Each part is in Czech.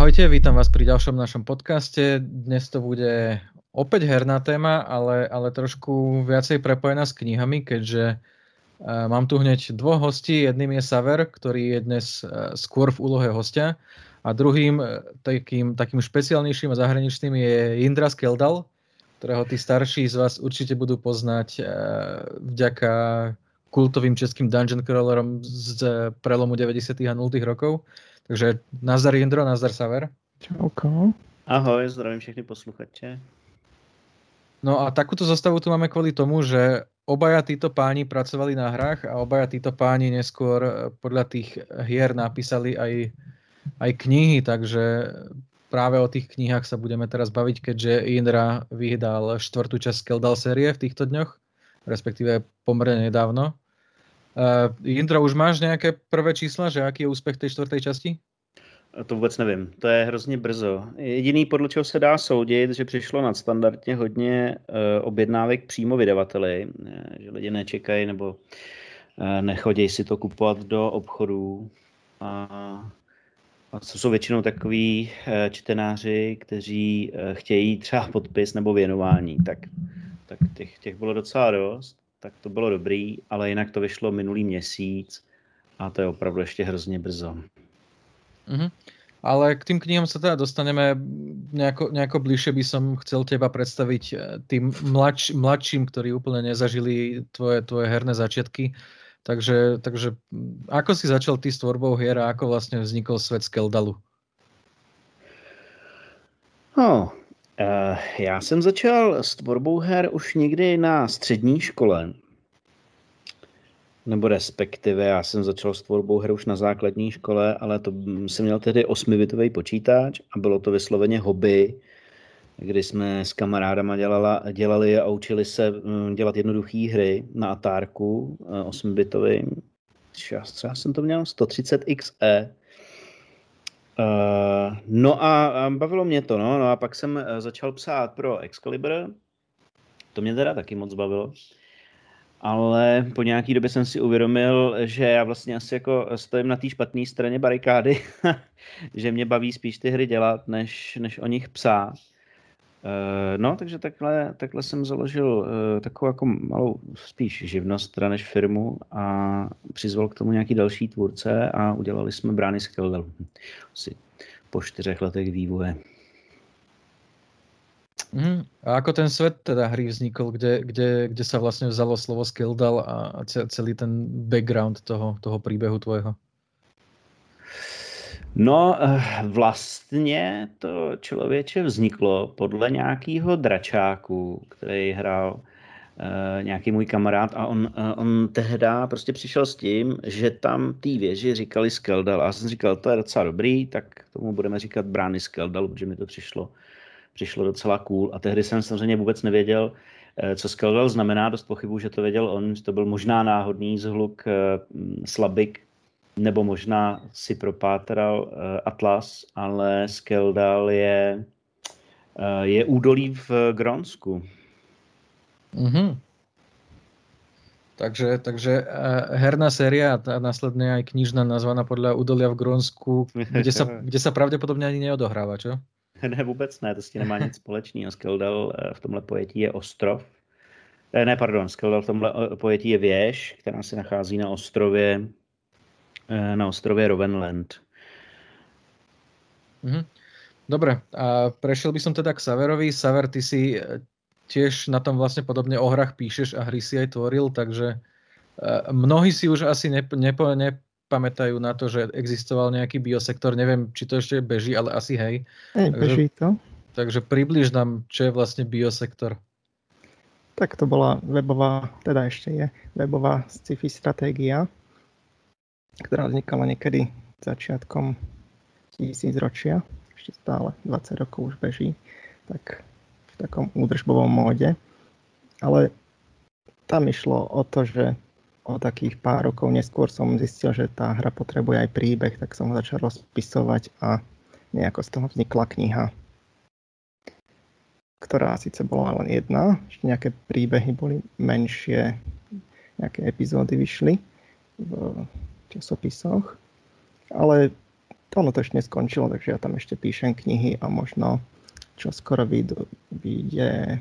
Ahojte, vítam vás pri ďalšom našom podcaste. Dnes to bude opäť herná téma, ale, ale trošku viacej prepojená s knihami, keďže uh, mám tu hneď dvoch hostí. Jedným je Saver, ktorý je dnes uh, skôr v úlohe hostia a druhým uh, takým, takým špeciálnejším a zahraničným je Indra Skeldal, ktorého tí starší z vás určite budú poznať uh, vďaka kultovým českým dungeon crawlerom z prelomu 90. a 0. rokov. Takže nazdar Jindro, nazdar Saver. Čauko. Ahoj, zdravím všechny posluchače. No a takúto zostavu tu máme kvôli tomu, že obaja títo páni pracovali na hrách a obaja títo páni neskôr eh, podľa tých hier napísali aj, aj knihy, takže práve o tých knihách sa budeme teraz baviť, keďže Indra vydal štvrtú časť Skeldal série v týchto dňoch, respektíve pomerne nedávno. Uh, Jindro, už máš nějaké prvé čísla, že jaký je úspěch té čtvrté části? To vůbec nevím, to je hrozně brzo. Jediný, podle čeho se dá soudit, že přišlo nadstandardně hodně uh, objednávek přímo vydavateli, eh, že lidi nečekají nebo uh, nechodí si to kupovat do obchodů. A, a jsou většinou takový čtenáři, kteří chtějí třeba podpis nebo věnování, tak, tak těch, těch bylo docela dost tak to bylo dobrý, ale jinak to vyšlo minulý měsíc a to je opravdu ještě hrozně brzo. Mm-hmm. Ale k tým knihám sa teda dostaneme nejako, nejako bližšie by som chcel teba predstaviť eh, tým mladš, mladším, ktorí úplne nezažili tvoje, tvoje herné začiatky. Takže, takže hm, ako si začal ty s tvorbou hier a ako vlastne vznikol svet Skeldalu? No, já jsem začal s tvorbou her už někdy na střední škole. Nebo respektive já jsem začal s tvorbou her už na základní škole, ale to jsem měl tehdy osmibitový počítač a bylo to vysloveně hobby, kdy jsme s kamarádama dělala, dělali a učili se mm, dělat jednoduché hry na Atárku 8-bitovým. Eh, třeba jsem to měl 130 XE Uh, no a, bavilo mě to, no. no a pak jsem uh, začal psát pro Excalibur, to mě teda taky moc bavilo, ale po nějaký době jsem si uvědomil, že já vlastně asi jako stojím na té špatné straně barikády, že mě baví spíš ty hry dělat, než, než o nich psát. Uh, no, takže takhle, takhle jsem založil uh, takovou jako malou spíš živnost teda než firmu a přizval k tomu nějaký další tvůrce a udělali jsme brány Skeldel. Asi po čtyřech letech vývoje. Mm, a ako ten svet teda hry vznikl, kde, kde, kde sa vlastne vzalo slovo Skeldal a celý ten background toho, toho príbehu tvojho? No, eh, vlastně to člověče vzniklo podle nějakého dračáku, který hrál uh, nějaký můj kamarád a on, uh, on tehda prostě přišel s tím, že tam té věži říkali Skeldal. A já jsem říkal, to je docela dobrý, tak tomu budeme říkat brány Skeldal, protože mi to přišlo, přišlo docela cool. A tehdy jsem samozřejmě vůbec nevěděl, co Skeldal znamená, dost pochybu, že to věděl on, že to byl možná náhodný zhluk slabik nebo možná si propátral uh, Atlas, ale Skeldal je, uh, je údolí v Grónsku. Mm-hmm. Takže, takže uh, herná séria a následne aj knižná nazvaná podľa údolia v Grónsku, kde sa, kde sa pravděpodobně ani neodohráva, čo? Ne, vůbec ne, to s tím nemá nic společného. Skeldal v tomhle pojetí je ostrov. Ne, pardon, Skeldal v tomhle pojetí je věž, která se nachází na ostrově Eh, na ostrově Rovenland. Mhm. Dobre, a prešiel by som teda k Saverovi. Saver, ty si eh, tiež na tom vlastne podobne o hrách píšeš a hry si aj tvoril, takže eh, mnohí si už asi nep- nepo- nepamätajú na to, že existoval nejaký biosektor. Neviem, či to ešte beží, ale asi hej. Hej, beží to. Takže približ nám, čo je vlastne biosektor. Tak to bola webová, teda ešte je webová sci-fi stratégia, ktorá vznikala niekedy začiatkom tisícročia, ešte stále 20 rokov už beží, tak v takom údržbovom móde. Ale tam išlo o to, že o takých pár rokov neskôr som zistil, že tá hra potrebuje aj príbeh, tak som ho začal rozpisovať a nejako z toho vznikla kniha, ktorá síce bola len jedna, ešte nejaké príbehy boli menšie, nejaké epizódy vyšli v časopisoch, ale ono to ešte neskončilo, takže ja tam ešte píšem knihy a možno čo skoro vyjde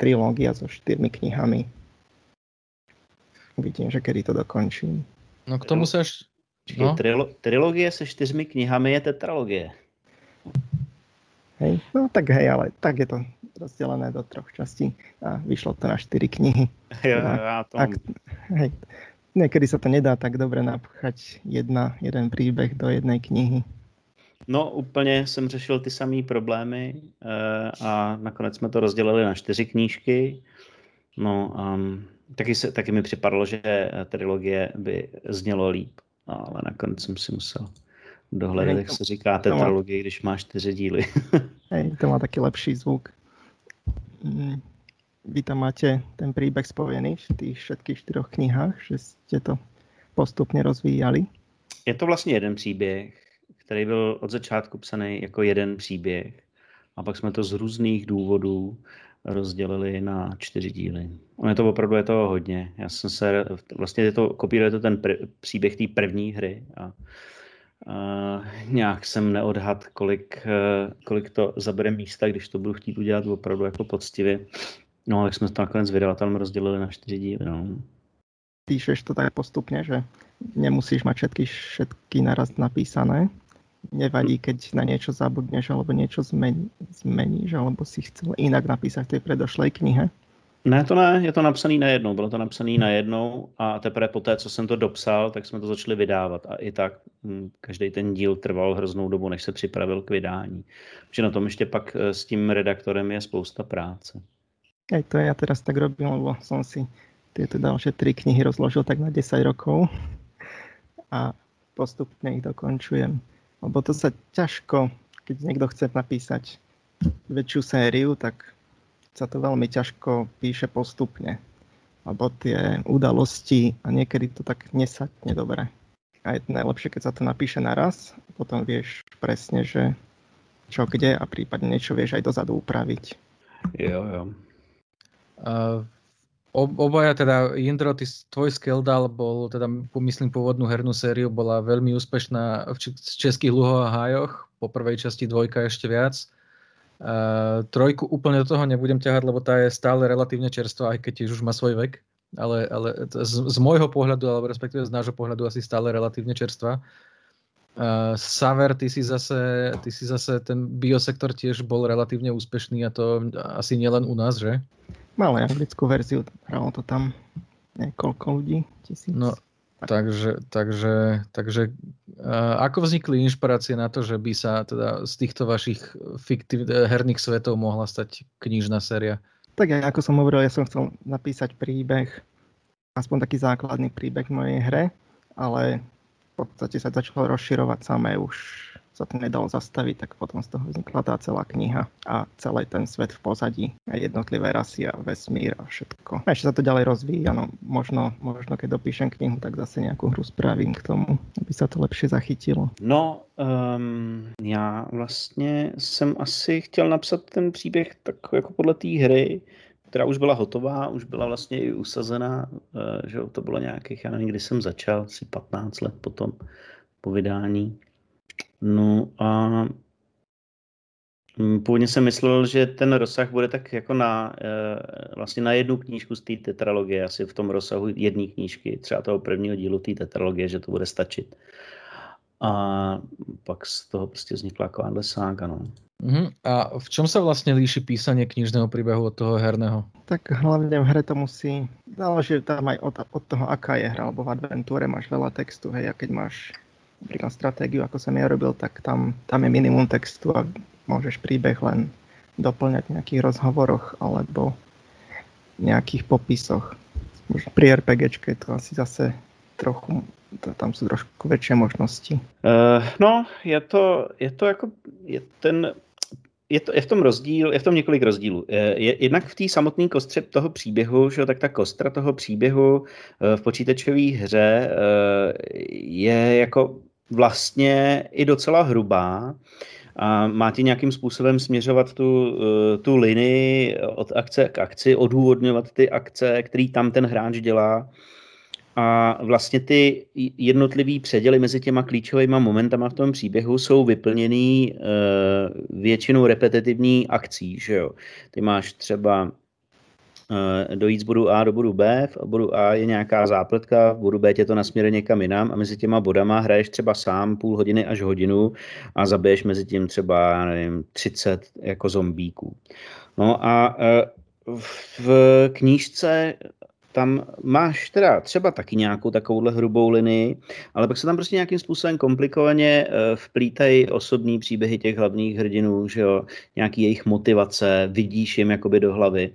trilógia so štyrmi knihami. Uvidím, že kedy to dokončím. No k tomu sa až... No. Trilo, trilogie se čtyřmi knihami je tetralogie. Hej, no tak hej, ale tak je to rozdelené do troch častí a vyšlo to na štyri knihy. Ja, ja to ak, hej, niekedy sa to nedá tak dobre napchať jedna, jeden príbeh do jednej knihy. No úplně jsem řešil ty samé problémy uh, a nakonec jsme to rozdělili na čtyři knížky. No um, taky, se, taky mi připadlo, že trilogie by znělo líp, ale nakonec jsem si musel dohledat, jak se říká tetralogie, když má čtyři díly. Hej, to má taky lepší zvuk. Vy tam máte ten príbeh spojený v těch všetkých čtyřech knihách, že jste to postupně rozvíjali? Je to vlastně jeden příběh, který byl od začátku psaný jako jeden příběh. A pak jsme to z různých důvodů rozdělili na čtyři díly. On je to opravdu je to hodně. Já jsem se, vlastně je to, kopíruje to ten pr- příběh té první hry a Uh, nějak jsem neodhad, kolik, kolik to zabere místa, když to budu chtít udělat opravdu jako poctivě. No, tak jsme to nakonec vydavatelem rozdělili na čtyři díly. No. Píšeš to tak postupně, že nemusíš mať všetky, všetky naraz napísané? Nevadí, keď na niečo zabudneš alebo niečo zmeníš, alebo si chcel inak napísať v tej predošlej knihe? Ne, to ne, je to napsané najednou. Bylo to napsané najednou a teprve po té, co jsem to dopsal, tak jsme to začali vydávat. A i tak hm, každý ten díl trval hroznou dobu, než se připravil k vydání. Protože na tom ještě pak eh, s tím redaktorem je spousta práce. Aj to ja teraz tak robím, lebo som si tieto ďalšie tri knihy rozložil tak na 10 rokov a postupne ich dokončujem. Lebo to sa ťažko, keď niekto chce napísať väčšiu sériu, tak sa to veľmi ťažko píše postupne. Lebo tie udalosti a niekedy to tak nesatne dobre. A je najlepšie, keď sa to napíše naraz, potom vieš presne, že čo kde a prípadne niečo vieš aj dozadu upraviť. Jo, jo. Uh, obaja teda, Jindro, ty, tvoj Skeldal bol, teda pomyslím pôvodnú hernú sériu, bola veľmi úspešná v českých luhoch a hájoch, po prvej časti dvojka ešte viac. Uh, trojku úplne do toho nebudem ťahať, lebo tá je stále relatívne čerstvá, aj keď tiež už má svoj vek. Ale, ale z, z môjho pohľadu, alebo respektíve z nášho pohľadu asi stále relatívne čerstvá. Uh, Saver, ty si, zase, ty si zase, ten biosektor tiež bol relatívne úspešný a to asi nielen u nás, že? Mal anglickú verziu, hralo to tam niekoľko ľudí, tisíc. No, Takže, takže, takže uh, ako vznikli inšpirácie na to, že by sa teda z týchto vašich fiktív, eh, herných svetov mohla stať knižná séria? Tak ako som hovoril, ja som chcel napísať príbeh, aspoň taký základný príbeh v mojej hre, ale v podstate sa začalo rozširovať samé už sa to nedalo zastaviť, tak potom z toho vznikla tá celá kniha a celý ten svet v pozadí a jednotlivé rasy a vesmír a všetko. A ešte sa to ďalej rozvíja, no možno, možno keď dopíšem knihu, tak zase nejakú hru spravím k tomu, aby sa to lepšie zachytilo. No, um, já vlastně jsem asi chtěl napsat ten příběh tak jako podle té hry, která už byla hotová, už byla vlastně i usazená, eh, že to bylo nějakých, já nevím, kdy jsem začal, asi 15 let potom po vydání. No a mm, původně jsem myslel, že ten rozsah bude tak jako na, eh, vlastně na jednu knížku z té tetralogie, asi v tom rozsahu jedné knížky, třeba toho prvního dílu té tetralogie, že to bude stačit. A pak z toho prostě vznikla takováhle sága, no. Uh-huh. A v čom sa vlastne líši písanie knižného príbehu od toho herného? Tak hlavne v hre to musí, záleží tam aj od, od toho, aká je hra, lebo v adventúre máš veľa textu, hej, a keď máš napríklad stratégiu, ako som ja robil, tak tam, tam je minimum textu a môžeš príbeh len doplňať v nejakých rozhovoroch alebo nejakých popisoch. Pri RPGčke je to asi zase trochu, tam jsou trošku větší možnosti. Uh, no, je to, je to jako, je ten, je, to, je v tom rozdíl, je v tom několik rozdílů. Je, jednak v té samotné kostře toho příběhu, že tak ta kostra toho příběhu v počítačové hře je jako vlastně i docela hrubá a má ti nějakým způsobem směřovat tu, eh, tu linii od akce k akci, odůvodňovat ty akce, který tam ten hráč dělá. a vlastně ty jednotlivý předěly mezi těma klíčovými momentama v tom příběhu jsou vyplněný uh, většinou repetitivní akcí, že jo. Ty máš třeba dojít z bodu A do bodu B, v bodu A je nějaká zápletka, v bodu B tě to nasměruje někam jinam a mezi těma bodama hraješ třeba sám půl hodiny až hodinu a zabiješ mezi tím třeba, nevím, 30 jako zombíků. No a uh, v knížce tam máš teda třeba taky nějakou takovouhle hrubou linii, ale pak se tam prostě nějakým způsobem komplikovaně eh, vplítají osobní příběhy těch hlavních hrdinů, že jo, nějaký jejich motivace, vidíš jim jakoby do hlavy.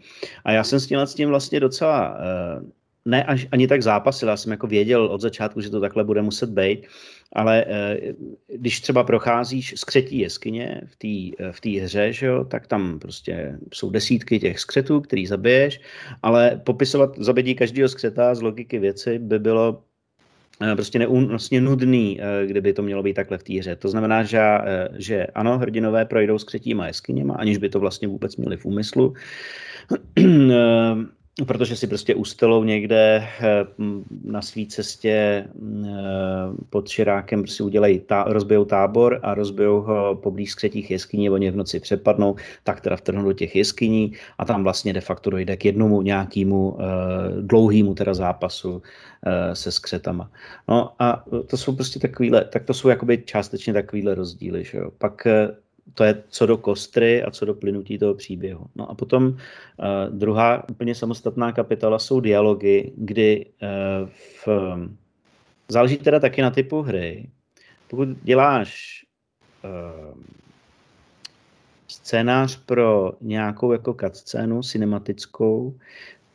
A já jsem s tím, s tím vlastně docela eh, ne až, ani tak zápasil, já jsem jako věděl od začátku, že to takhle bude muset být, ale eh, když třeba procházíš skřetí jeskyně v té eh, v tý hře, že jo, tak tam prostě jsou desítky těch skřetů, který zabiješ, ale popisovat zabití každého skřeta z logiky věci by bylo eh, prostě neúnosně nudný, kdyby to mělo být takhle v té hře. To znamená, že, že ano, hrdinové projdou skřetíma jeskyněma, aniž by to vlastně vůbec měli v úmyslu. protože si prostě ustelou někde eh, na své cestě eh, pod Širákem, prostě udělají, tá, rozbijou tábor a rozbijou ho poblíž skřetích jeskyní, oni v noci přepadnou, tak teda vtrhnou do těch jeskyní a tam vlastně de facto dojde k jednomu nějakému uh, dlouhému teda zápasu se skřetama. No a to jsou prostě takovýhle, tak to jsou jakoby částečně takovýhle rozdíly, že jo. Pak to je co do kostry a co do plynutí toho příběhu. No a potom uh, druhá úplně samostatná kapitola jsou dialogy, kdy uh, v, záleží teda taky na typu hry. Pokud děláš uh, scénář pro nějakou jako cutscénu cinematickou,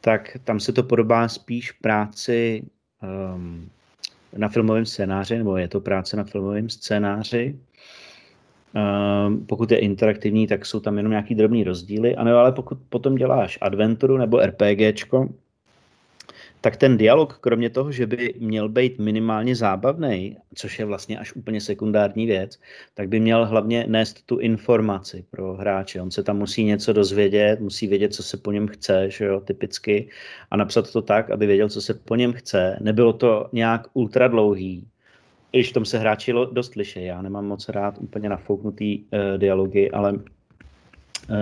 tak tam se to podobá spíš práci um, na filmovém scénáři, nebo je to práce na filmovém scénáři, pokud je interaktivní, tak jsou tam jenom nějaký drobný rozdíly. Ano, ale pokud potom děláš adventuru nebo RPGčko, tak ten dialog, kromě toho, že by měl být minimálně zábavný, což je vlastně až úplně sekundární věc, tak by měl hlavně nést tu informaci pro hráče. On se tam musí něco dozvědět, musí vědět, co se po něm chce, že jo, typicky, a napsat to tak, aby věděl, co se po něm chce. Nebylo to nějak ultra dlouhý, když v tom se hráči dost liší. Já nemám moc rád úplně nafouknutý uh, dialogy, ale uh,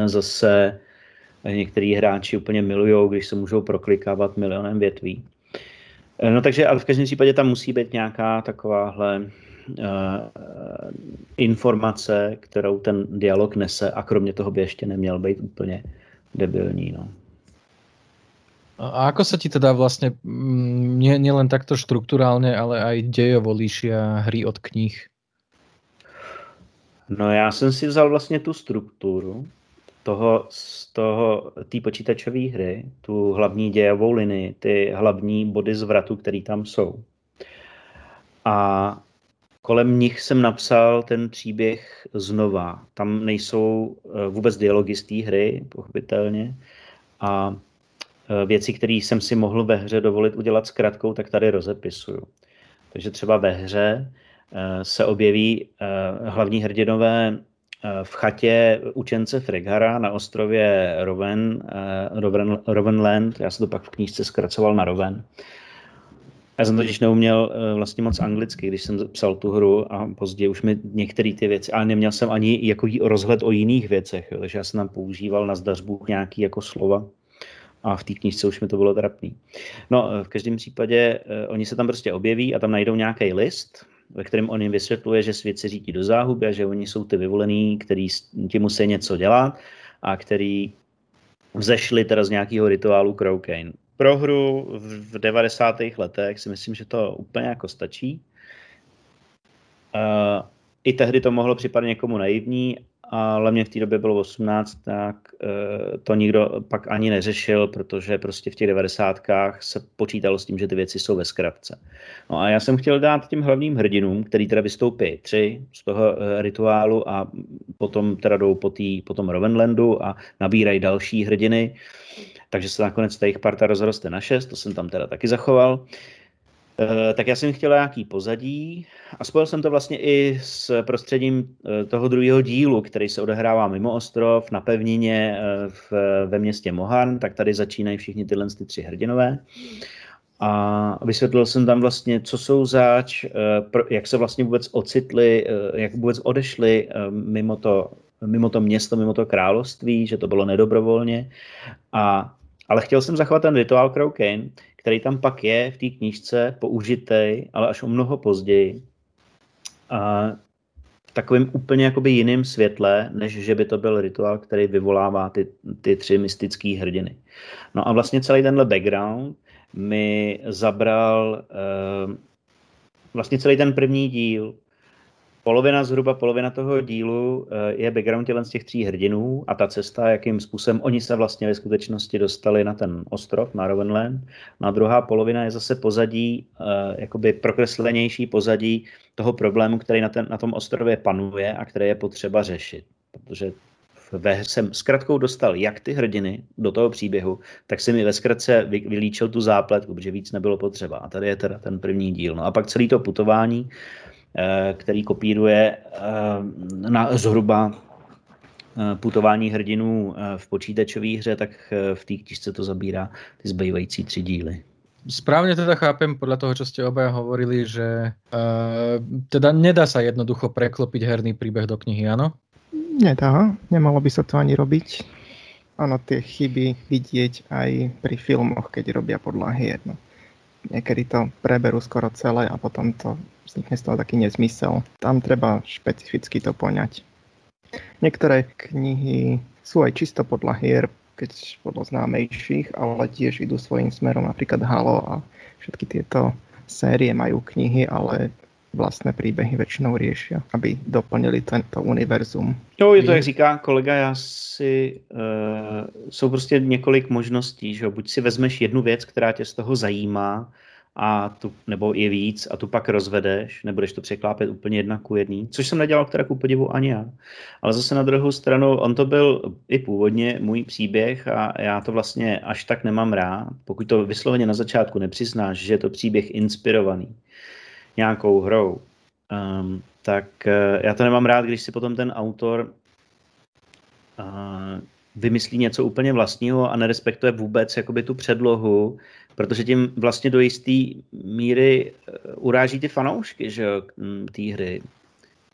zase některý hráči úplně milují, když se můžou proklikávat milionem větví. Uh, no takže, ale v každém případě tam musí být nějaká takováhle uh, informace, kterou ten dialog nese a kromě toho by ještě neměl být úplně debilní. No. A ako sa ti teda vlastne mm, nie, nie len takto štruktúrálne, ale aj dejovo líšia hry od knih? No já jsem si vzal vlastně tu strukturu toho, z toho, té počítačové hry, tu hlavní dějovou linii, ty hlavní body zvratu, které tam jsou. A kolem nich jsem napsal ten příběh znova. Tam nejsou eh, vůbec dialogy z té hry, pochopitelně. A věci, které jsem si mohl ve hře dovolit udělat zkratkou, tak tady rozepisuju. Takže třeba ve hře eh, se objeví eh, hlavní hrdinové v chatě učence Freghara na ostrově Roven, Roven, Rovenland. Já jsem to pak v knížce zkracoval na Roven. Já jsem totiž neuměl vlastně moc anglicky, když jsem psal tu hru a později už mi některé ty věci, ale neměl jsem ani jako rozhled o jiných věcech, jo, takže já jsem tam používal na zdařbu nějaký jako slova a v té knižce už mi to bylo trapný. No, v každém případě eh, oni se tam prostě objeví a tam najdou nějaký list, ve kterém on jim vysvětluje, že svět se řídí do záhuby a že oni jsou ty vyvolení, který ti musí něco dělat a který vzešli teda z nějakého rituálu Crowcane. Pro hru v 90. letech si myslím, že to úplně jako stačí. Uh, I tehdy to mohlo připadat někomu naivní, ale mě v té době bylo 18, tak e, to nikdo pak ani neřešil, protože prostě v těch 90. se počítalo s tím, že ty věci jsou ve zkratce. No a já jsem chtěl dát těm hlavním hrdinům, který teda vystoupí tři z toho e, rituálu a potom teda jdou po, tý, po tom Rovenlandu a nabírají další hrdiny, takže se nakonec ta jejich parta rozroste na šest, to jsem tam teda taky zachoval. Eh, tak já jsem chtěl nějaký pozadí a spojil jsem to vlastně i s prostředím eh, toho druhého dílu, který se odehrává mimo ostrov, na pevnině eh, v, ve městě Mohan, tak tady začínají všichni tyhle ty tři hrdinové. a vysvětlil jsem tam vlastně, co jsou zač, eh, jak se vlastně vůbec ocitli, eh, jak vůbec odešli eh, mimo to, mimo to město, mimo to království, že to bylo nedobrovolně. A, ale chtěl jsem zachovat ten rituál Crow Kane, který tam pak je v té knížce použitý, ale až o mnoho později. A v takovém úplně jakoby jiném světle, než že by to byl rituál, který vyvolává ty, ty tři mystické hrdiny. No a vlastně celý tenhle background mi zabral uh, vlastně celý ten první díl. Polovina, zhruba polovina toho dílu uh, je background tělen z těch tří hrdinů a ta cesta, jakým způsobem oni se vlastně ve skutečnosti dostali na ten ostrov, na Rovenland. No a druhá polovina je zase pozadí, uh, jakoby prokreslenější pozadí toho problému, který na, ten, na tom ostrově panuje a který je potřeba řešit. Protože ve hře jsem zkratkou dostal jak ty hrdiny do toho příběhu, tak si mi ve zkratce vylíčil tu zápletku, protože víc nebylo potřeba. A tady je teda ten první díl. No a pak celý to putování, eh, který kopíruje eh, na zhruba eh, putování hrdinů v počítačové hře, tak v té knižce to zabírá ty zbývající tři díly. Správne teda chápem podľa toho, čo ste obaja hovorili, že uh, teda nedá sa jednoducho preklopiť herný príbeh do knihy, áno? Nedá, nemalo by sa to ani robiť. Áno, tie chyby vidieť aj pri filmoch, keď robia podľa hier. No. Niekedy to preberú skoro celé a potom to vznikne z toho taký nezmysel. Tam treba špecificky to poňať. Niektoré knihy sú aj čisto podľa hier, keď podľa známejších, ale tiež idú svojím smerom, napríklad Halo a všetky tieto série majú knihy, ale vlastné příběhy většinou řeší, aby doplnili tento univerzum. Jo, je to, jak říká kolega, já si, uh, jsou prostě několik možností, že buď si vezmeš jednu věc, která tě z toho zajímá, a tu, nebo je víc a tu pak rozvedeš, nebudeš to překlápět úplně jedna ku jedný, což jsem nedělal která ku podivu ani já. Ale zase na druhou stranu, on to byl i původně můj příběh a já to vlastně až tak nemám rád, pokud to vysloveně na začátku nepřiznáš, že je to příběh inspirovaný nějakou hrou, um, tak uh, já to nemám rád, když si potom ten autor uh, vymyslí něco úplně vlastního a nerespektuje vůbec jakoby tu předlohu, protože tím vlastně do jisté míry uh, uráží ty fanoušky, že jo, té hry.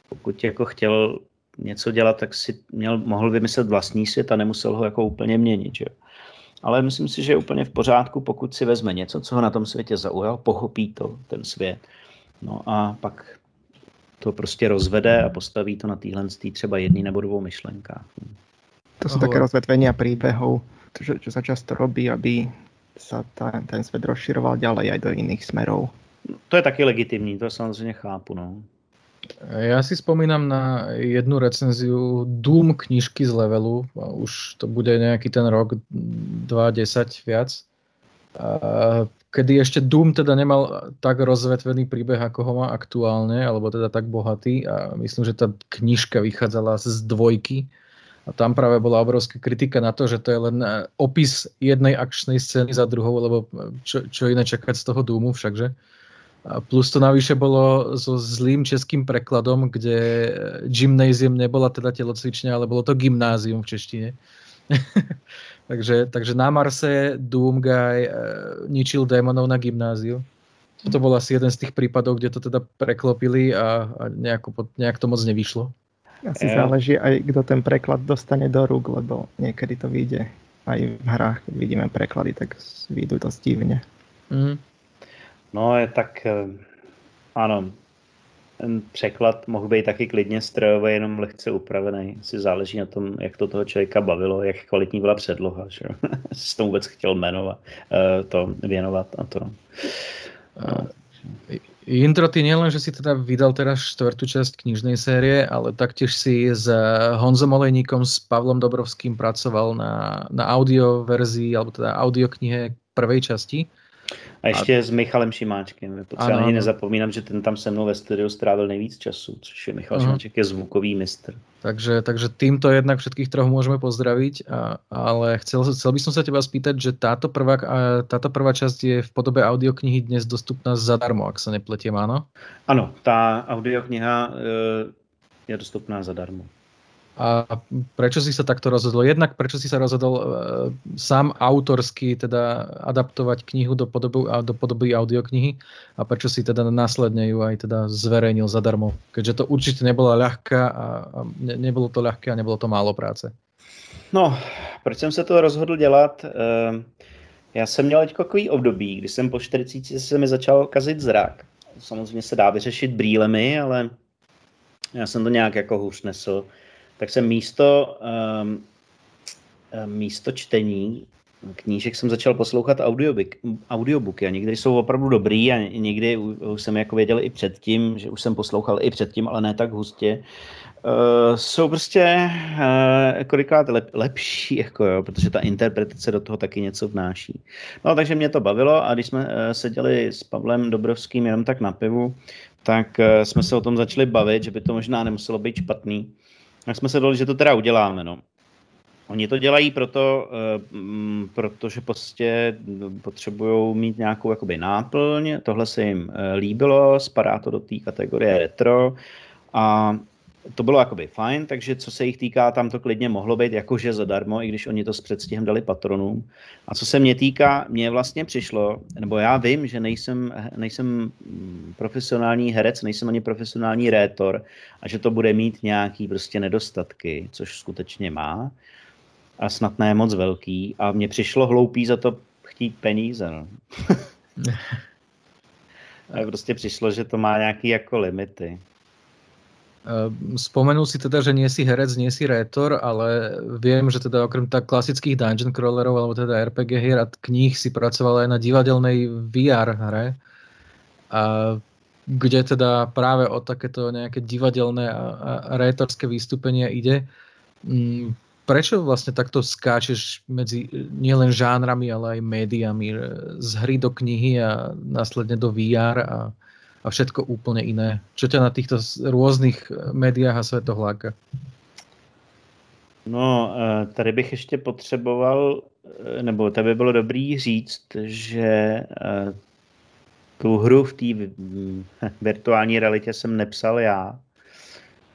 Pokud jako chtěl něco dělat, tak si měl, mohl vymyslet vlastní svět a nemusel ho jako úplně měnit, že. Ale myslím si, že je úplně v pořádku, pokud si vezme něco, co ho na tom světě zaujal, pochopí to, ten svět No a pak to prostě rozvede a postaví to na téhle třeba jedný nebo dvou myšlenkách. To jsou také rozvetvenia príbehov, čo, čo sa často robí, aby sa ta, ten svět rozširoval ďalej aj do jiných smerov. To je taky legitimní, to samozřejmě chápu. No. Ja si spomínam na jednu recenziu Doom knižky z levelu, už to bude nejaký ten rok 2.10 viac, kedy ešte Doom teda nemal tak rozvetvený príbeh, ako ho má aktuálne, alebo teda tak bohatý a myslím, že tá knižka vychádzala z dvojky a tam práve bola obrovská kritika na to, že to je len e, opis jednej akčnej scény za druhou, lebo e, čo, čo iné čakať z toho Doomu všakže. A plus to navyše bolo so zlým českým prekladom, kde e, gymnázium nebola teda telocvičňa, ale bolo to gymnázium v češtine. takže, takže na Marse Doomguy uh, ničil démonov na gymnáziu. To bol asi jeden z tých prípadov, kde to teda preklopili a, a nejako, nejak to moc nevyšlo. Asi yeah. záleží aj, kdo ten preklad dostane do rúk, lebo niekedy to vyjde aj v hrách, keď vidíme preklady, tak vyjdú to divne. Mm. No, je tak, eh, ano, ten překlad mohl být taky klidně strojový, jenom lehce upravený. Si záleží na tom, jak to toho člověka bavilo, jak kvalitní byla předloha, že si to vůbec chtěl jmenovat, eh, to věnovat a to. No. Intro, ty nielen, že si teda vydal teraz štvrtú časť knižnej série, ale taktiež si s Honzom Olejníkom, s Pavlom Dobrovským pracoval na, na audio verzii, alebo teda audioknihe prvej časti. A ještě a... s Michalem Šimáčkem. Potřeba ani nezapomínám, že ten tam se mnou ve studiu strávil nejvíc času, což je Michal uh-huh. Šimáček, je zvukový mistr. Takže, takže týmto jednak všetkých troch môžeme pozdraviť, a, ale chcel, chcel by som sa teba spýtať, že táto prvá, táto prvá časť je v podobe audioknihy dnes dostupná zadarmo, ak sa nepletiem, áno? Ano, tá audiokniha e, je dostupná zadarmo. A prečo si sa takto rozhodol? Jednak prečo si sa rozhodol uh, sám autorsky teda adaptovať knihu do podoby, do podoby audioknihy a prečo si teda následne ju aj teda zverejnil zadarmo? Keďže to určite nebola ľahká a, a ne, nebolo to ľahké a nebolo to málo práce. No, proč jsem se to rozhodl dělat? Uh, já jsem měl teď takový období, kdy jsem po 40 se mi začal kazit zrak. Samozřejmě se dá vyřešit brýlemi, ale já jsem to nějak jako hůř nesl tak jsem místo, um, místo čtení knížek jsem začal poslouchat audiobook, audiobooky a někdy jsou opravdu dobrý a někdy už jsem jako věděl i předtím, že už jsem poslouchal i předtím, ale ne tak hustě. Uh, jsou prostě uh, kolikrát lep, lepší, jako jo, protože ta interpretace do toho taky něco vnáší. No takže mě to bavilo a když jsme uh, seděli s Pavlem Dobrovským jenom tak na pivu, tak uh, jsme se o tom začali bavit, že by to možná nemuselo být špatný tak jsme se dali, že to teda uděláme. No. Oni to dělají proto, uh, protože prostě potřebují mít nějakou jakoby náplň, tohle se jim uh, líbilo, spadá to do té kategorie retro a to bylo jakoby fajn, takže co se jich týká, tam to klidně mohlo být jakože zadarmo, i když oni to s předstihem dali patronům. A co se mě týká, mně vlastně přišlo, nebo já vím, že nejsem, nejsem profesionální herec, nejsem ani profesionální rétor a že to bude mít nějaký prostě nedostatky, což skutečně má a snad ne moc velký a mně přišlo hloupý za to chtít peníze. No. a prostě přišlo, že to má nějaký jako limity. Spomenul si teda, že nie si herec, nie si rétor, ale viem, že teda okrem tak klasických dungeon crawlerov alebo teda RPG hier a kníh si pracoval aj na divadelnej VR hre, a kde teda práve o takéto nejaké divadelné a, a rétorské vystúpenia ide. Mm, prečo vlastne takto skáčeš medzi nielen žánrami, ale aj médiami z hry do knihy a následne do VR a, a všetko úplne iné. Čo ťa na týchto různých eh, médiách a svetoch láka? No, eh, tady bych ještě potřeboval, eh, nebo tady by bylo dobrý říct, že tu hru v té virtuální realitě jsem nepsal já.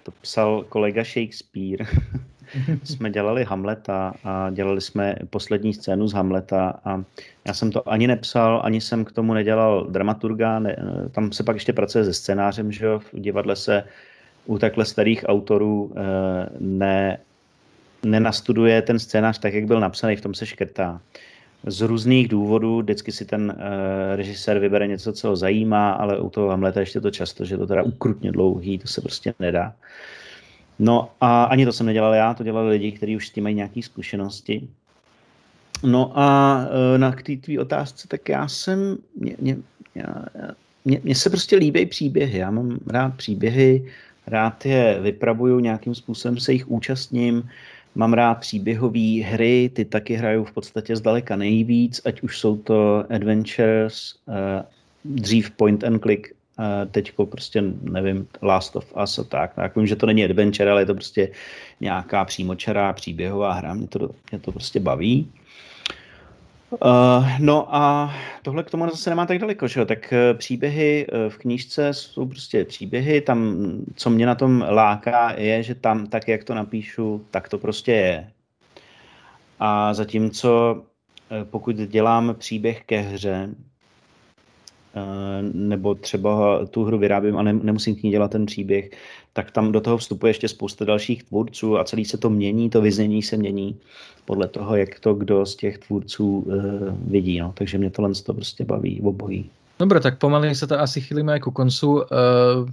To psal kolega Shakespeare. jsme dělali Hamleta a dělali jsme poslední scénu z Hamleta a já jsem to ani nepsal, ani jsem k tomu nedělal dramaturga, ne, tam se pak ještě pracuje se scénářem, že jo, v divadle se u takhle starých autorů eh, ne, nenastuduje ten scénář tak, jak byl napsaný, v tom se škrtá. Z různých důvodů vždycky si ten uh, režisér vybere něco, co ho zajímá, ale u toho Hamleta ještě to často, že to teda ukrutně dlouhý, to se prostě nedá. No a ani to jsem nedělal já, to dělali lidi, kteří už s tím mají nějaké zkušenosti. No a e, na k té tvý otázce, tak já jsem, mě, mě se prostě líbí příběhy, já mám rád příběhy, rád je vypravuju, nějakým způsobem se jich účastním, mám rád příběhové hry, ty taky hraju v podstatě zdaleka nejvíc, ať už jsou to adventures, e, dřív point and click teď prostě, nevím, Last of Us a tak. tak vím, že to není adventure, ale je to prostě nějaká přímočará příběhová hra. Mě to, mě to prostě baví. Uh, no a tohle k tomu zase nemá tak daleko, že jo? Tak uh, příběhy uh, v knížce jsou prostě příběhy, tam, co mě na tom láká, je, že tam tak, jak to napíšu, tak to prostě je. A zatímco pokud dělám příběh ke hře, Eh, nebo třeba tu hru vyrábím a nemusím k ní dělat ten příběh, tak tam do toho vstupuje ještě spousta dalších tvůrců a celý se to mění, to vyznění se mění podle toho, jak to kdo z těch tvůrců uh, vidí. No. Takže mě tohle to prostě baví obojí. Dobre, tak pomaly sa to asi chýlime aj ku koncu. Uh,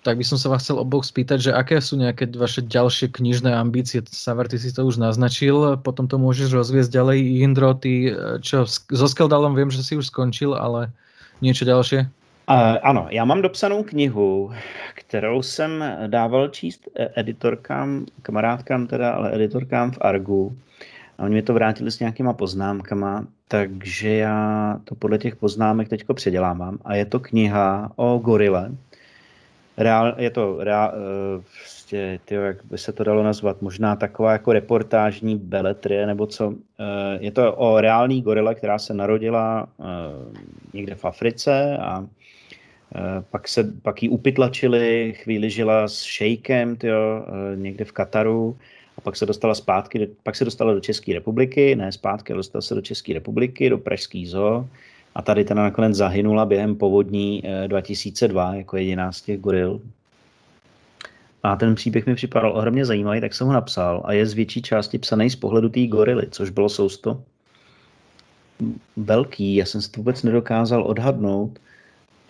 tak by som sa vás chcel oboch spýtať, že aké sú nejaké vaše ďalšie knižné ambície? Saver, ty si to už naznačil, potom to môžeš rozviesť ďalej. Indro, ty čo, so Skeldalom viem, že si už skončil, ale Něco další? Uh, ano, já mám dopsanou knihu, kterou jsem dával číst e, editorkám, kamarádkám teda, ale editorkám v Argu. A oni mi to vrátili s nějakýma poznámkama, takže já to podle těch poznámek teďko předělávám. A je to kniha o gorile. Reál, je to reál, prostě, tyjo, jak by se to dalo nazvat, možná taková jako reportážní beletrie, nebo co. Eh, je to o reální gorile, která se narodila eh, někde v Africe a Pak, se, pak ji upytlačili, chvíli žila s šejkem tyjo, někde v Kataru a pak se dostala zpátky, pak se dostala do České republiky, ne zpátky, dostala se do České republiky, do Pražský zoo a tady teda nakonec zahynula během povodní 2002 jako jediná z těch goril. A ten příběh mi připadal ohromně zajímavý, tak jsem ho napsal a je z větší části psaný z pohledu té gorily, což bylo sousto velký. Já jsem si to vůbec nedokázal odhadnout,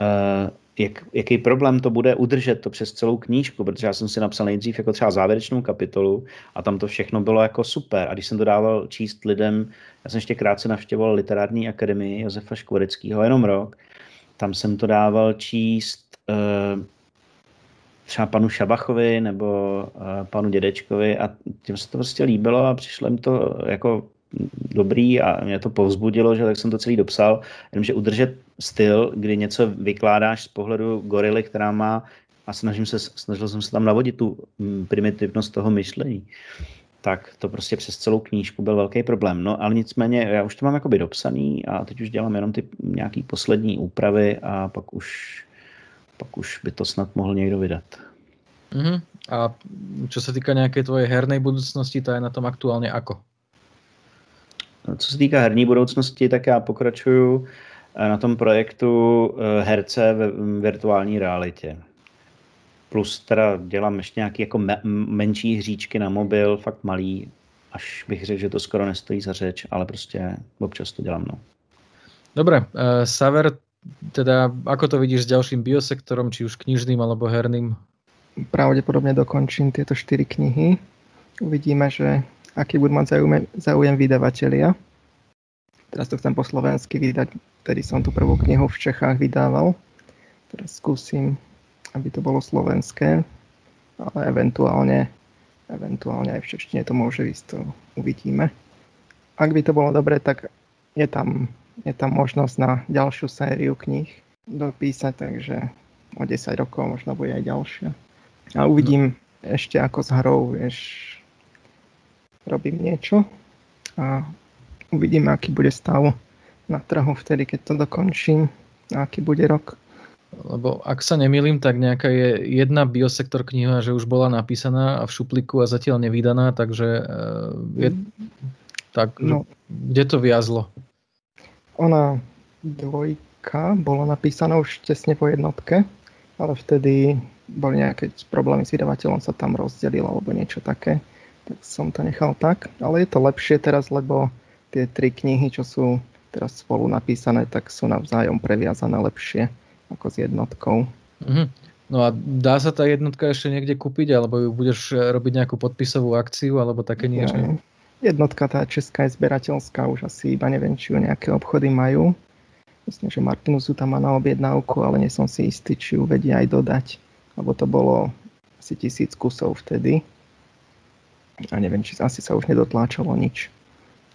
uh, jak, jaký problém to bude udržet to přes celou knížku, protože já jsem si napsal nejdřív jako třeba závěrečnou kapitolu a tam to všechno bylo jako super. A když jsem to dával číst lidem, já jsem ještě krátce navštěvoval literární akademii Josefa Škvoreckého, jenom rok, tam jsem to dával číst uh, třeba panu Šabachovi nebo uh, panu Dědečkovi a těm se to prostě líbilo a přišlo jim to jako dobrý a mě to povzbudilo, že tak jsem to celý dopsal, jenomže udržet styl, kdy něco vykládáš z pohledu gorily, která má a snažím se, snažil jsem se tam navodit tu mm, primitivnost toho myšlení, tak to prostě přes celou knížku byl velký problém. No ale nicméně já už to mám jakoby dopsaný a teď už dělám jenom ty nějaký poslední úpravy a pak už, pak už by to snad mohl někdo vydat. Mm-hmm. A čo se týká nějaké tvoje hernej budoucnosti, ta je na tom aktuálně ako? Co se týká herní budoucnosti, tak já pokračuju eh, na tom projektu eh, herce ve virtuální realitě. Plus teda dělám ještě nějaké jako me- menší hříčky na mobil, fakt malý, až bych řekl, že to skoro nestojí za řeč, ale prostě občas to dělám. No. Dobre, uh, Saver, teda ako to vidíš s ďalším biosektorom, či už knižným alebo herným? Pravdepodobne dokončím tieto štyri knihy. Uvidíme, že aký budú mať záujem, záujem vydavatelia. Teraz to chcem po slovensky vydať, tedy som tú prvú knihu v Čechách vydával. Teraz skúsim, aby to bolo slovenské, ale eventuálne, eventuálne aj v češtine to môže ísť, to uvidíme. Ak by to bolo dobre, tak je tam, je tam možnosť na ďalšiu sériu kníh dopísať, takže o 10 rokov možno bude aj ďalšia. A uvidím no. ešte ako s hrou, vieš, robím niečo a uvidíme, aký bude stav na trhu vtedy, keď to dokončím a aký bude rok. Lebo ak sa nemýlim, tak nejaká je jedna biosektor kniha, že už bola napísaná a v šupliku a zatiaľ nevydaná, takže eh, je, tak, no, kde to viazlo? Ona dvojka bola napísaná už tesne po jednotke, ale vtedy boli nejaké problémy s vydavateľom, sa tam rozdelil alebo niečo také tak som to nechal tak. Ale je to lepšie teraz, lebo tie tri knihy, čo sú teraz spolu napísané, tak sú navzájom previazané lepšie ako s jednotkou. Mm-hmm. No a dá sa tá jednotka ešte niekde kúpiť, alebo ju budeš robiť nejakú podpisovú akciu, alebo také niečo? Nie. Jednotka tá česká je zberateľská, už asi iba neviem, či ju nejaké obchody majú. Myslím, že Martinusu tam má na objednávku, ale nie som si istý, či ju vedia aj dodať. Lebo to bolo asi tisíc kusov vtedy a neviem, či asi sa už nedotláčalo nič.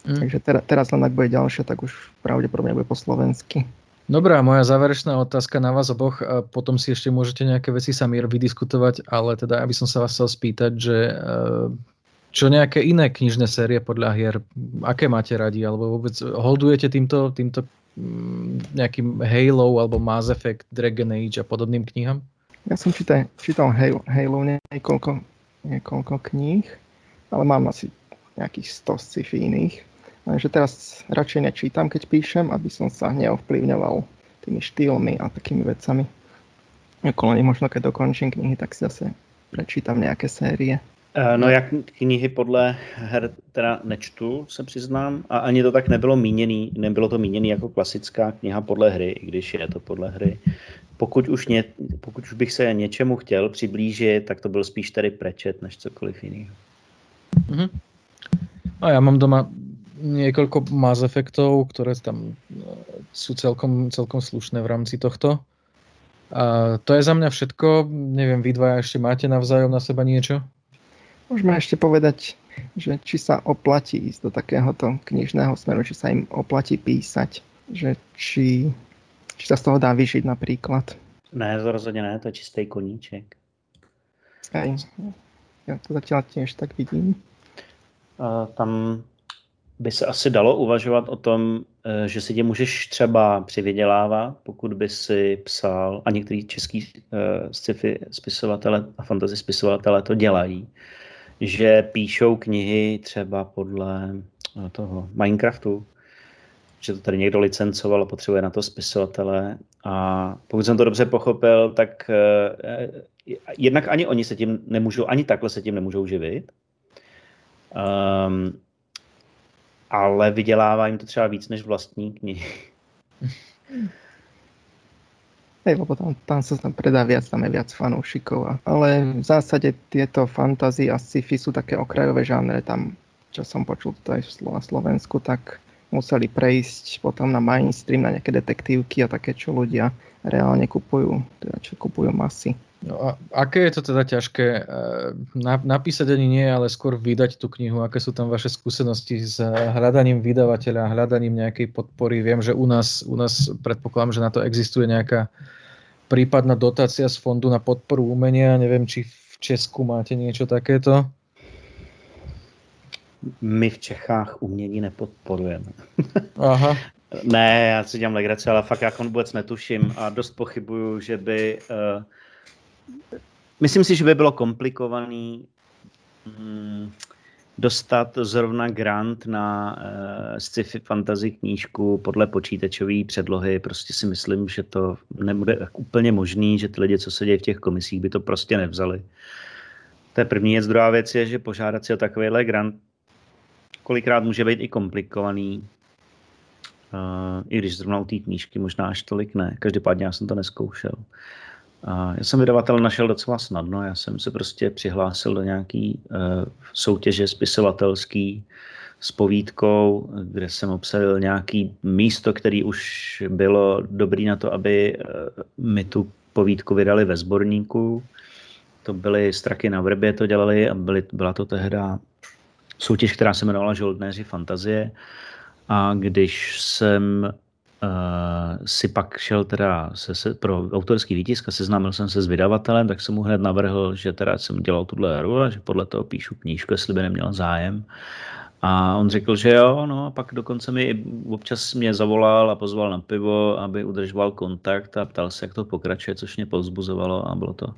Mm. Takže teraz, teraz len ak bude ďalšia, tak už pravdepodobne bude po slovensky. Dobrá, moja záverečná otázka na vás oboch. A potom si ešte môžete nejaké veci sami vydiskutovať, ale teda aby som sa vás chcel spýtať, že eh, čo nejaké iné knižné série podľa hier, aké máte radi, alebo vôbec holdujete týmto, týmto mm, nejakým Halo alebo Mass Effect, Dragon Age a podobným knihám? Ja som čítal, čítal Halo, Halo niekoľko, niekoľko kníh ale mám asi nejakých 100 sci-fi iných. Takže teraz radšej nečítam, keď píšem, aby som sa neovplyvňoval tými štýlmi a takými vecami. Ako len možno, keď dokončím knihy, tak si zase prečítam nějaké série. Eh, no jak knihy podle her teda nečtu, se přiznám, a ani to tak nebylo míněný, nebylo to míněný jako klasická kniha podle hry, i když je to podle hry. Pokud už, ně, pokud už bych se něčemu chtěl přiblížit, tak to byl spíš tady prečet, než cokoliv jiného. Mm-hmm. A ja mám doma niekoľko Mass Effectov, ktoré tam e, sú celkom, celkom slušné v rámci tohto. A to je za mňa všetko. Neviem, vy dvaja ešte máte navzájom na seba niečo? Môžeme ešte povedať, že či sa oplatí ísť do takéhoto knižného smeru, či sa im oplatí písať, že či, či sa z toho dá vyžiť napríklad. Ne, to rozhodně ne, to je čistý koníček. Aj, já to zatím tiež tak vidím. Tam by se asi dalo uvažovat o tom eh, že si tě můžeš třeba přivydělávat, pokud by si psal, a některý český uh, sci-fi spisovatele a fantasy spisovatele to dělají, že píšou knihy třeba podle toho Minecraftu, že to tady někdo licencoval a potřebuje na to spisovatele. A pokud jsem to dobře pochopil, tak uh, jednak ani oni se tím nemůžou, ani takhle se tím nemůžou živit. Um, ale vydělává jim to třeba víc než vlastní knihy. Hej, lebo tam, tam sa tam predá viac, tam je viac fanúšikov. Ale v zásade tieto fantasy a sci-fi sú také okrajové žánre. Tam, čo som počul to aj na Slovensku, tak museli prejsť potom na mainstream, na nejaké detektívky a také, čo ľudia reálne kupujú, teda čo kupujú masy. No a aké je to teda ťažké eh, napísať ani nie, ale skôr vydať tú knihu? Aké sú tam vaše skúsenosti s hľadaním vydavateľa, hľadaním nejakej podpory? Viem, že u nás, u nás predpokladám, že na to existuje nejaká prípadná dotácia z fondu na podporu umenia. Neviem, či v Česku máte niečo takéto? My v Čechách umění nepodporujeme. Aha. ne, já si dělám legraci, ale fakt jako vůbec netuším a dost pochybuju, že by uh, Myslím si, že by bylo komplikovaný hmm, dostat zrovna grant na uh, sci-fi fantasy knížku podle počítačové předlohy. Prostě si myslím, že to nebude úplně možný, že ty lidi, co se dějí v těch komisích, by to prostě nevzali. To je první věc. Druhá věc je, že požádat si o takovýhle grant kolikrát může být i komplikovaný. Uh, I když zrovna u té knížky možná až tolik ne. Každopádně já jsem to neskoušel. Uh, a já jsem vydavatel našel docela snadno, já jsem se prostě přihlásil do nějaký uh, soutěže spisovatelský s povídkou, kde jsem obsadil nějaký místo, který už bylo dobrý na to, aby uh, mi tu povídku vydali ve sborníku. To byly Straky na vrbě, to dělali a byly, byla to tehda soutěž, která se jmenovala Žoldnéři fantazie. A když jsem Uh, si pak šel teda se, se, pro autorský výtisk a seznámil jsem se s vydavatelem, tak jsem mu hned navrhl, že teda jsem dělal tuhle hru a že podle toho píšu knížku, jestli by neměl zájem. A on řekl, že jo, no a pak dokonce mi občas mě zavolal a pozval na pivo, aby udržoval kontakt a ptal se, jak to pokračuje, což mě povzbuzovalo a bylo to,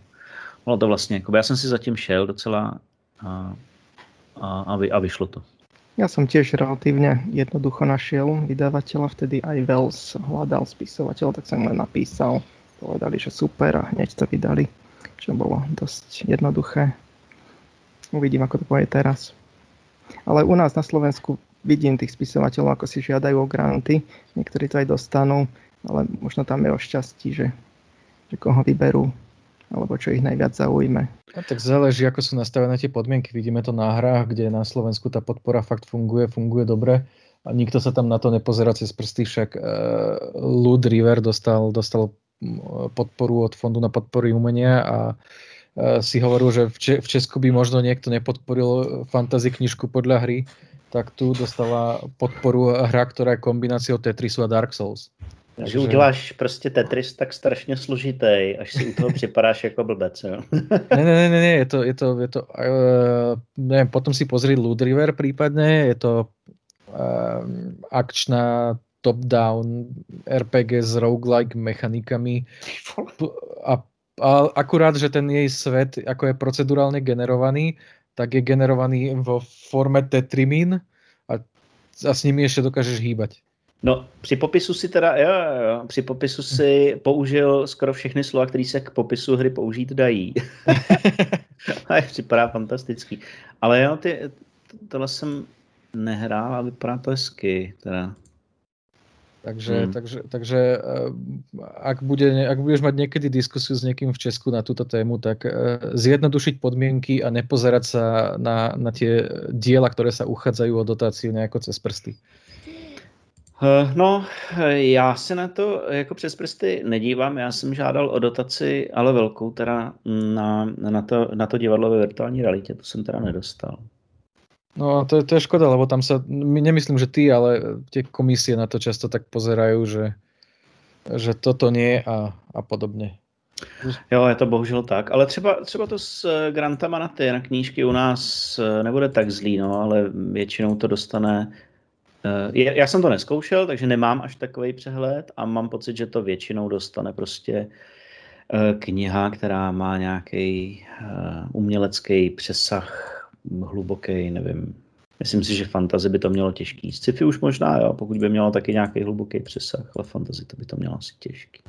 bylo to vlastně, jako, já jsem si zatím šel docela a, a, a, vy, a vyšlo to. Ja som tiež relatívne jednoducho našiel vydavateľa, vtedy aj Wells hľadal spisovateľ, tak som len napísal, povedali, že super a hneď to vydali, čo bolo dosť jednoduché. Uvidím, ako to povie teraz. Ale u nás na Slovensku vidím tých spisovateľov, ako si žiadajú o granty, niektorí to aj dostanú, ale možno tam je o šťastí, že, že koho vyberú alebo čo ich najviac zaujme. A tak záleží, ako sú nastavené tie podmienky. Vidíme to na hrách, kde na Slovensku tá podpora fakt funguje, funguje dobre a nikto sa tam na to nepozerá cez prsty, však uh, Lud River dostal, dostal podporu od Fondu na podporu umenia a uh, si hovoril, že v, Če- v Česku by možno niekto nepodporil fantasy knižku podľa hry, tak tu dostala podporu hra, ktorá je kombináciou Tetrisu a Dark Souls. Takže že uděláš prostě Tetris tak strašně složitý, až si u toho připadáš jako blbec, jo? ne, ne, ne, ne, je to, je to, je to uh, neviem, potom si pozri Loot River prípadne, je to uh, akčná top-down RPG s roguelike mechanikami a, a akurát, že ten jej svet, ako je procedurálne generovaný, tak je generovaný vo forme Tetrimin a, a s nimi ešte dokážeš hýbať. No, při popisu si teda, jo, jo, při popisu si použil skoro všechny slova, které se k popisu hry použít dají. a připadá fantastický. Ale jo, ty, tohle jsem nehrál a vypadá to hezky, teda. Takže, hmm. takže, takže uh, ak, bude, ak budeš mať niekedy diskusiu s niekým v Česku na túto tému, tak uh, zjednodušiť podmienky a nepozerať sa na, na tie diela, ktoré sa uchádzajú o dotáciu nejako cez prsty. Eh, no, já se na to jako přes prsty nedívám. Já jsem žádal o dotaci, ale velkou teda na, na, to, na to divadlo ve virtuální realitě. To jsem teda nedostal. No to, to je škoda, lebo tam sa, nemyslím, že ty, ale tie komisie na to často tak pozerajú, že, že toto nie a, a podobně. Jo, je to bohužel tak, ale třeba, třeba to s grantama na ty na knížky u nás nebude tak zlý, no, ale většinou to dostane já, já jsem to neskoušel, takže nemám až takový přehled a mám pocit, že to většinou dostane prostě kniha, která má nějaký umělecký přesah hluboký, nevím. Myslím si, že fantazy by to mělo těžký. Sci-fi už možná, jo, pokud by mělo taky nějaký hluboký přesah, ale fantazy to by to mělo asi těžký.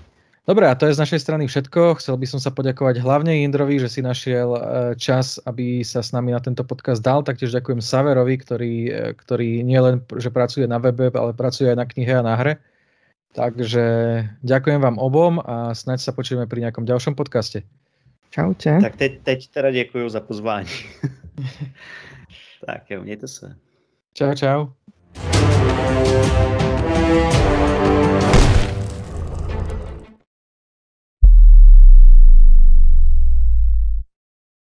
Dobre, a to je z našej strany všetko. Chcel by som sa poďakovať hlavne Indrovi, že si našiel e, čas, aby sa s nami na tento podcast dal. Taktiež ďakujem Saverovi, ktorý, e, ktorý nielen, že pracuje na webe, ale pracuje aj na knihe a na hre. Takže ďakujem vám obom a snáď sa počujeme pri nejakom ďalšom podcaste. Čaute. Tak teď, teď teda děkuji za pozvání. tak jo, mějte se. Čau, čau.